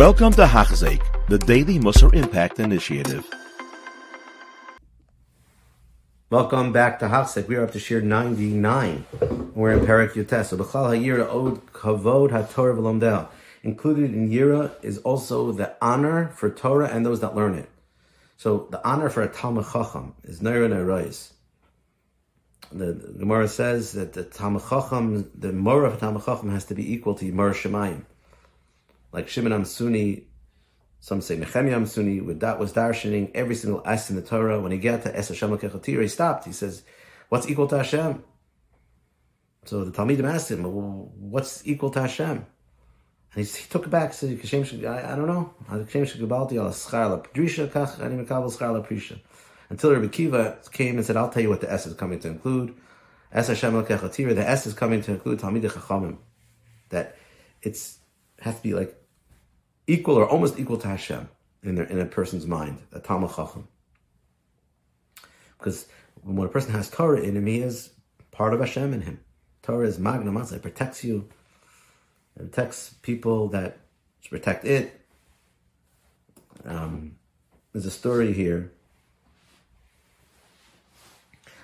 Welcome to Hachzik, the Daily Musar Impact Initiative. Welcome back to Hachzik. We are up to Shir 99. We're in Perak Yotes. So, B'chal Od Kavod HaTorah V'Lomdel. Included in Yira is also the honor for Torah and those that learn it. So, the honor for a Talmud Chacham is Neir and Erois. The, the Gemara says that the Talmud Chacham, the Mora of Talmud Chacham has to be equal to Yimar Shemayim like Shimon Amsuni, some say Nehemiah Amsuni, with that was darshaning every single S in the Torah. When he got to Es Hashem he stopped. He says, "What's equal to Hashem?" So the Talmidim asked him, "What's equal to Hashem?" And he, he took it back. Said, I, I don't know. Until Rabbi Kiva came and said, "I'll tell you what the S is coming to include." Es Hashem The S is coming to include Talmidei Chachamim. That it's has to be like equal or almost equal to Hashem in, their, in a person's mind, a Talmud Chacham. Because when a person has Torah in him, he is part of Hashem in him. Torah is Magna Matzah, it protects you. It protects people that protect it. Um, there's a story here.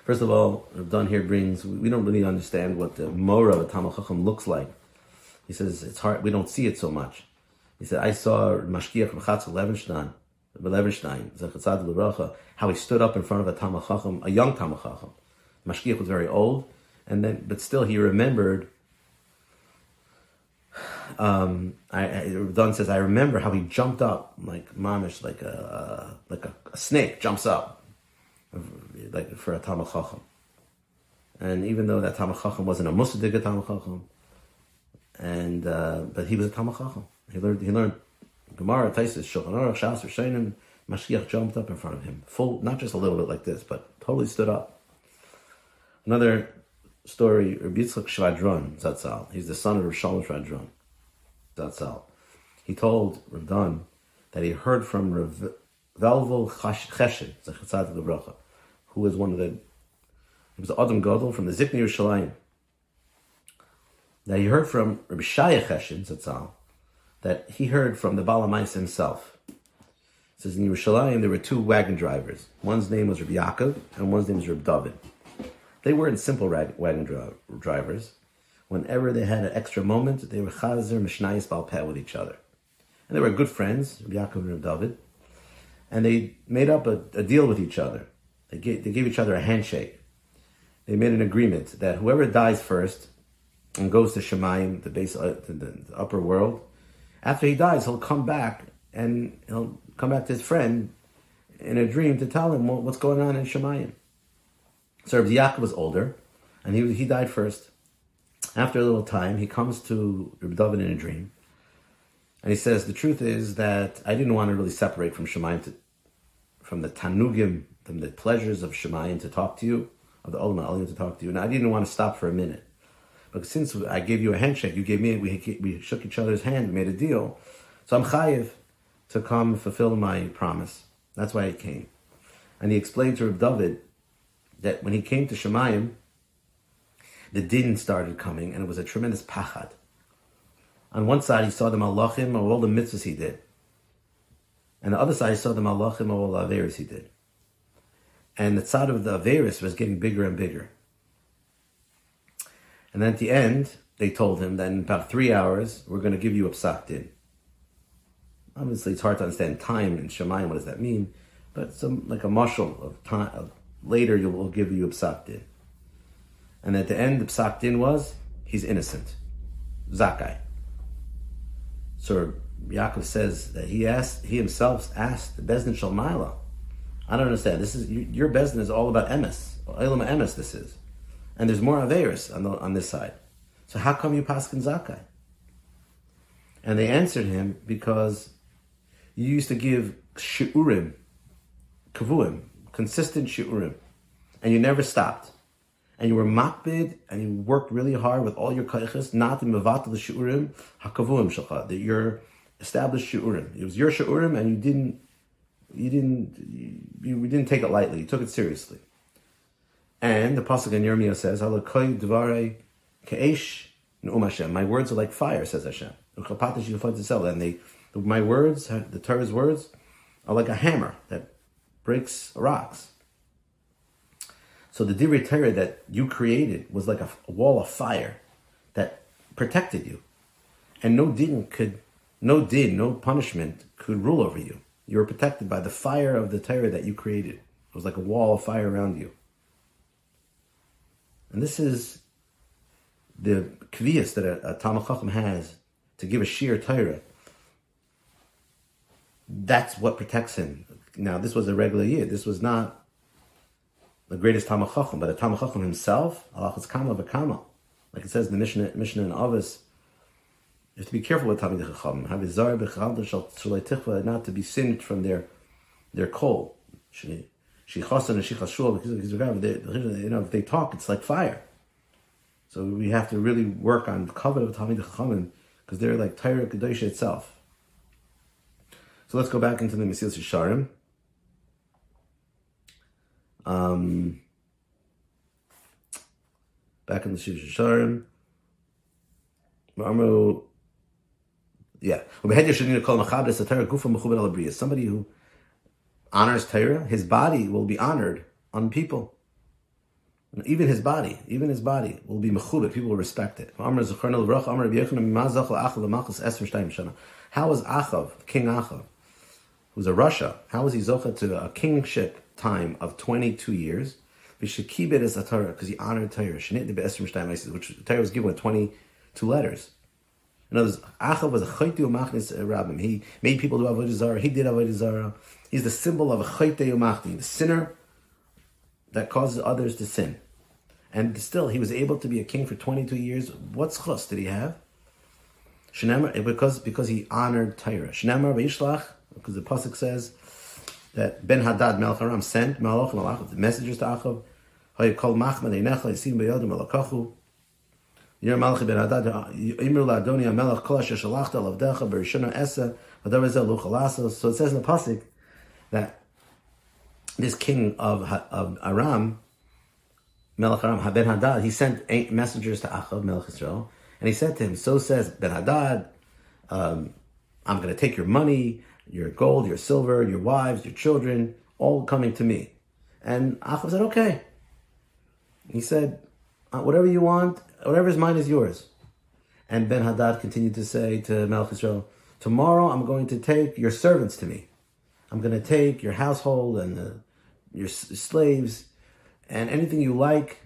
First of all, Don here brings, we don't really understand what the Mora of a Talmud Chacham looks like. He says it's hard, we don't see it so much. He said, I saw Mashkiach Mechatz Levenstein, Levenstein, Zechatzad L'Racha, how he stood up in front of a Talmud Chacham, a young Talmud Chacham. Mashkiach was very old, and then, but still he remembered um, I, I, Don says, I remember how he jumped up like mamish, like a, like a, a, snake jumps up, like for a Talmud Chacham. And even though that Talmud Chacham wasn't a Musadig Talmud Chacham, and uh, but he was a Talmud Chacham. He learned he learned Gemara, Taisus, Shulchan Aruch, Shas, Rishonim. Mashiach jumped up in front of him, full, not just a little bit like this, but totally stood up. Another story, Rabbi Yitzchak Shvadron Zatzal. He's the son of Rav Shvadron Zatzal. He told Rav that he heard from Rav Velvel Chesed, who was one of the, he was Adam Gadol from the Zikni Yerushalayim. That he heard from Rabbi Shaya Chesed Zatzal, that he heard from the Balamais himself. It says in Yerushalayim there were two wagon drivers. One's name was Rabbi Yaakov and one's name was Rabbi David. They weren't simple wagon drivers. Whenever they had an extra moment, they were chazer mishnayis balpeh with each other. And they were good friends, Rabbi Yaakov and Rabbi David. And they made up a, a deal with each other. They gave, they gave each other a handshake. They made an agreement that whoever dies first and goes to Shemayim, the base, uh, the, the upper world, after he dies, he'll come back and he'll come back to his friend in a dream to tell him what's going on in Shemayim. So Rabbi Yaakov was older, and he, he died first. After a little time, he comes to Rabbi David in a dream, and he says, the truth is that I didn't want to really separate from Shemayim, to, from the Tanugim, from the pleasures of Shemayim to talk to you, of the Olam Alim to talk to you, and I didn't want to stop for a minute. But since I gave you a handshake, you gave me, we, we shook each other's hand, we made a deal. So I'm chayiv to come fulfill my promise. That's why he came. And he explained to Rav David that when he came to Shemayim, the din started coming, and it was a tremendous pachad. On one side, he saw the malachim of all the mitzvahs he did. And the other side, he saw the malachim of all the averis he did. And the side of the averis was getting bigger and bigger. And then at the end, they told him that in about three hours, we're going to give you a psak din. Obviously, it's hard to understand time in Shemayim. What does that mean? But some like a mushal of time. Of, later, you will give you a psak din. And at the end, the psak din was he's innocent, zakai. So Yaakov says that he asked, he himself asked the bezdin shalmaila. I don't understand. This is your bezdin is all about emes, elam emes. This is and there's more Averis on, the, on this side. So how come you paskin zakai? And they answered him because you used to give shiurim, kavuim, consistent shiurim, and you never stopped. And you were makbid, and you worked really hard with all your kaiches, not the in of the shiurim, hakavuim shalcha, that your established shiurim. It was your shiurim, and you didn't, you didn't, you, you didn't take it lightly. You took it seriously. And the pasuk in Yirmiyah says, "Halakoy dvarei ke'esh My words are like fire," says Hashem. And they, My words, the Torah's words, are like a hammer that breaks rocks. So the Divrei Torah that you created was like a, a, wall of fire that protected you, and no din could, no din, no punishment could rule over you. You were protected by the fire of the Torah that you created. It was like a wall of fire around you. And this is the kvias that a, a Talmud Chacham has to give a sheer Torah. That's what protects him. Now, this was a regular year. This was not the greatest Talmud Chacham, but a Talmud Chacham himself, Allah Kama v'Kama. Like it says in the Mishnah, Mishnah in Avos, you have to be careful with Talmud Chacham. Not to be singed from their their coal. She and she chashul because you know if they talk, it's like fire. So we have to really work on the covenant of Talmud Chachamim because they're like Torah Kedosha itself. So let's go back into the Mesilas Yesharim. Um, back in the Mesilas Yesharim. Yeah. Somebody who honors Torah, his body will be honored on people. Even his body, even his body will be mechubet. People will respect it. How was Achav, King Achav, who's a Russia? How was he zocha to a kingship time of 22 years? Because he honored Torah. Which Torah was given with 22 letters. In other words, Achav was a chayte umachnis uh, rabbim. He made people do avodah zarah. He did avodah zarah. He's the symbol of a chayte umachni, the sinner that causes others to sin. And still, he was able to be a king for 22 years. What chus did he have? Eh, because because he honored Torah. Shnemar v'ishlach, because the pasuk says that Ben Hadad Melech Aram sent Malach Malach the messengers to Achav. Hayikol Machman Einecha Yisim Beyodim Malachachu. Yer Malach Ben Imru LaAdoni HaMelech Kol Asher Shalachta Lavdecha Berishona Esa V'Davar Zel Luchalasa. So it says in the pasuk that this king of of Aram Melech Aram, Ben Hadad, he sent eight messengers to Achav, Melech Israel, and he said to him, so says Ben Hadad, um, I'm going to take your money, your gold, your silver, your wives, your children, all coming to me. And Achav said, okay. He said, uh, whatever you want, whatever is mine is yours. And Ben Hadad continued to say to Israel, tomorrow I'm going to take your servants to me. I'm going to take your household and the, your slaves and anything you like,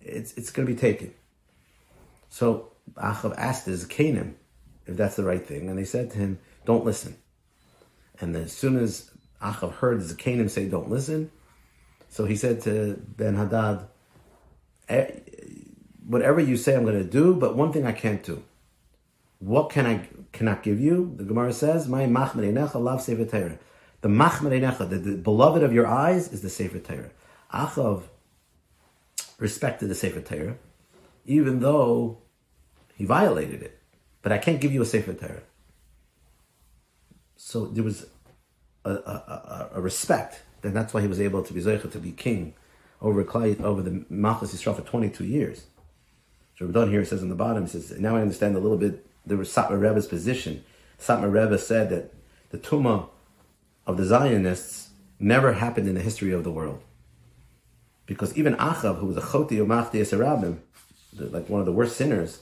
it's it's going to be taken. So Achav asked his Canaan if that's the right thing, and they said to him, "Don't listen." And as soon as Achav heard Canaan say, "Don't listen," so he said to Ben Hadad, eh, "Whatever you say, I'm going to do, but one thing I can't do. What can I cannot give you?" The Gemara says, "My machmerinecha love sefer Torah." The machmerinecha, the, the beloved of your eyes, is the sefer Torah. Achav respected the Sefer Torah, even though he violated it. But I can't give you a Sefer Torah. So there was a, a, a, respect, and that's why he was able to be Zeicha, to be king over over the Malchus Yisrael for 22 years. So done here says on the bottom, he says, now I understand a little bit the Satmar Rebbe's position. Satmar Rebbe said that the Tumah of the Zionists never happened in the history of the world. Because even Achav, who was a Choti Umachti Esarabim, like one of the worst sinners,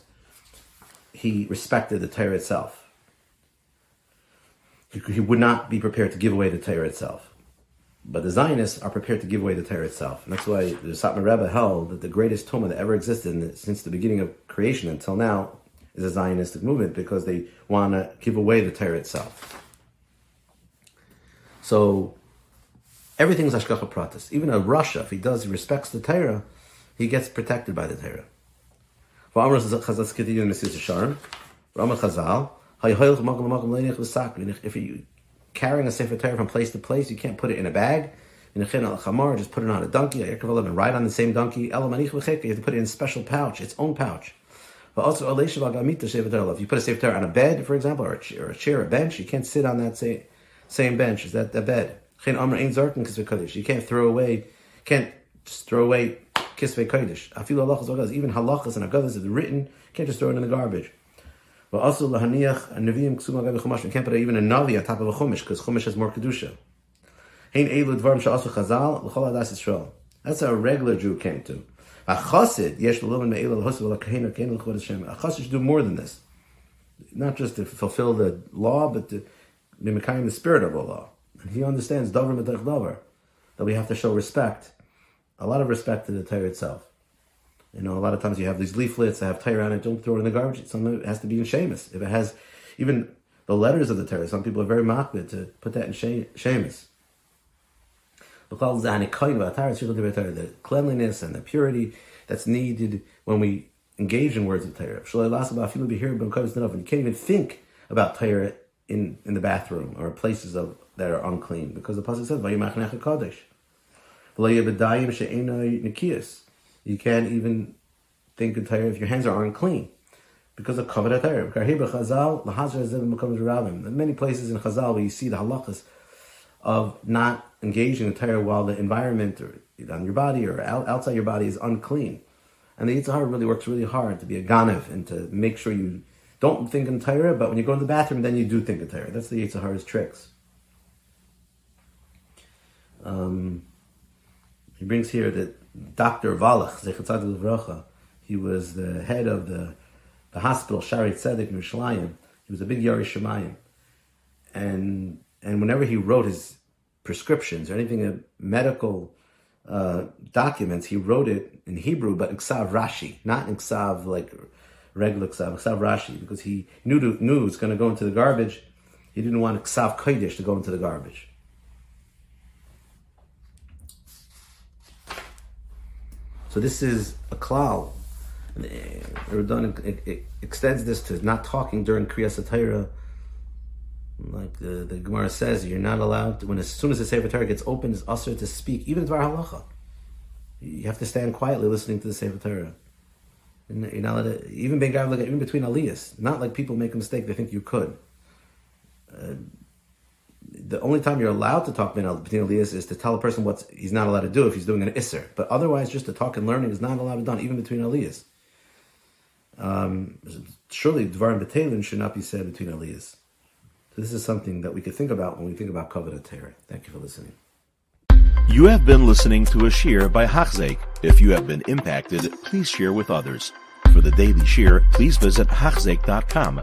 he respected the Torah itself. He, he would not be prepared to give away the Torah itself. But the Zionists are prepared to give away the Torah itself. And that's why the Satmar Rebbe held that the greatest Tumah that ever existed since the beginning of creation until now is a Zionistic movement because they want to give away the Torah itself. So Everything is Ashkacha Pratis. Even a Russia, if he does, he respects the Torah, he gets protected by the Torah. If carrying a Sefer Torah from place to place, you can't put it in a bag. Just put it on a donkey, and ride on the same donkey. You have to put it in a special pouch, its own pouch. But also, if you put a Sefer Torah on a bed, for example, or a chair, a, chair, a bench, you can't sit on that same, same bench. Is that the bed? You can't throw away, can't just throw away kisvei kodesh. Even halachas and agadas is written. You can't just throw it in the garbage. But also lahaniach a neviim ksuma gabi chumash. You can't put even a navi on top of a chumash because chumash has more kedusha. Hein elu dvarim chazal l'chol adas Yisrael. That's how a regular Jew came to. A chassid yesh l'lovin me'elu l'kahen l'chod Hashem. A chassid should do more than this. Not just to fulfill the law, but to be the spirit of law. And he understands davar medach davar that we have to show respect, a lot of respect to the Torah itself. You know, a lot of times you have these leaflets that have Torah on it. Don't throw it in the garbage. Some of it has to be in Sheamus. If it has even the letters of the Torah, some people are very makbid to put that in. Because the cleanliness and the purity that's needed when we engage in words of Torah. You can't even think about Torah in, in the bathroom or places of that are unclean because the pasuk says You can't even think of Torah if your hands are unclean because of kavod Torah. Many places in Chazal where you see the halachas of not engaging in Torah while the environment or on your body or outside your body is unclean. And the Yitzhar really works really hard to be a ganav and to make sure you don't think in Torah, but when you go to the bathroom, then you do think in Torah. That's the Yitzhar's tricks. Um, he brings here that Dr. Wallach, he was the head of the, the hospital, Shaare Zedek in Yerushalayim. He was a big Yari Shemayim. And, and whenever he wrote his prescriptions or anything, uh, medical uh, documents, he wrote it in Hebrew, but in Ksav Rashi, not in Ksav like regular Ksav, Ksav Rashi, because he knew, knew it was going to go into the garbage. He didn't want Ksav Kodesh to go into the garbage. So this is a klal. It, extends this to not talking during Kriyas Torah. Like the, the Gemara says, you're not allowed to, when as soon as the Sefer Torah gets open, it's usher to speak, even Dvar Halacha. You have to stand quietly listening to the Sefer Torah. You're not allowed even even between aliyahs. Not like people make a mistake; they think you could. Uh, the only time you're allowed to talk between aliyahs is to tell a person what he's not allowed to do if he's doing an isser. But otherwise, just to talk and learning is not allowed to done, even between aliyahs. Um, surely dvarim betelin should not be said between aliyahs. So this is something that we could think about when we think about Kavod Torah. Thank you for listening. You have been listening to a shear by Hachzeik. If you have been impacted, please share with others. For the daily shear, please visit Hachzeik.com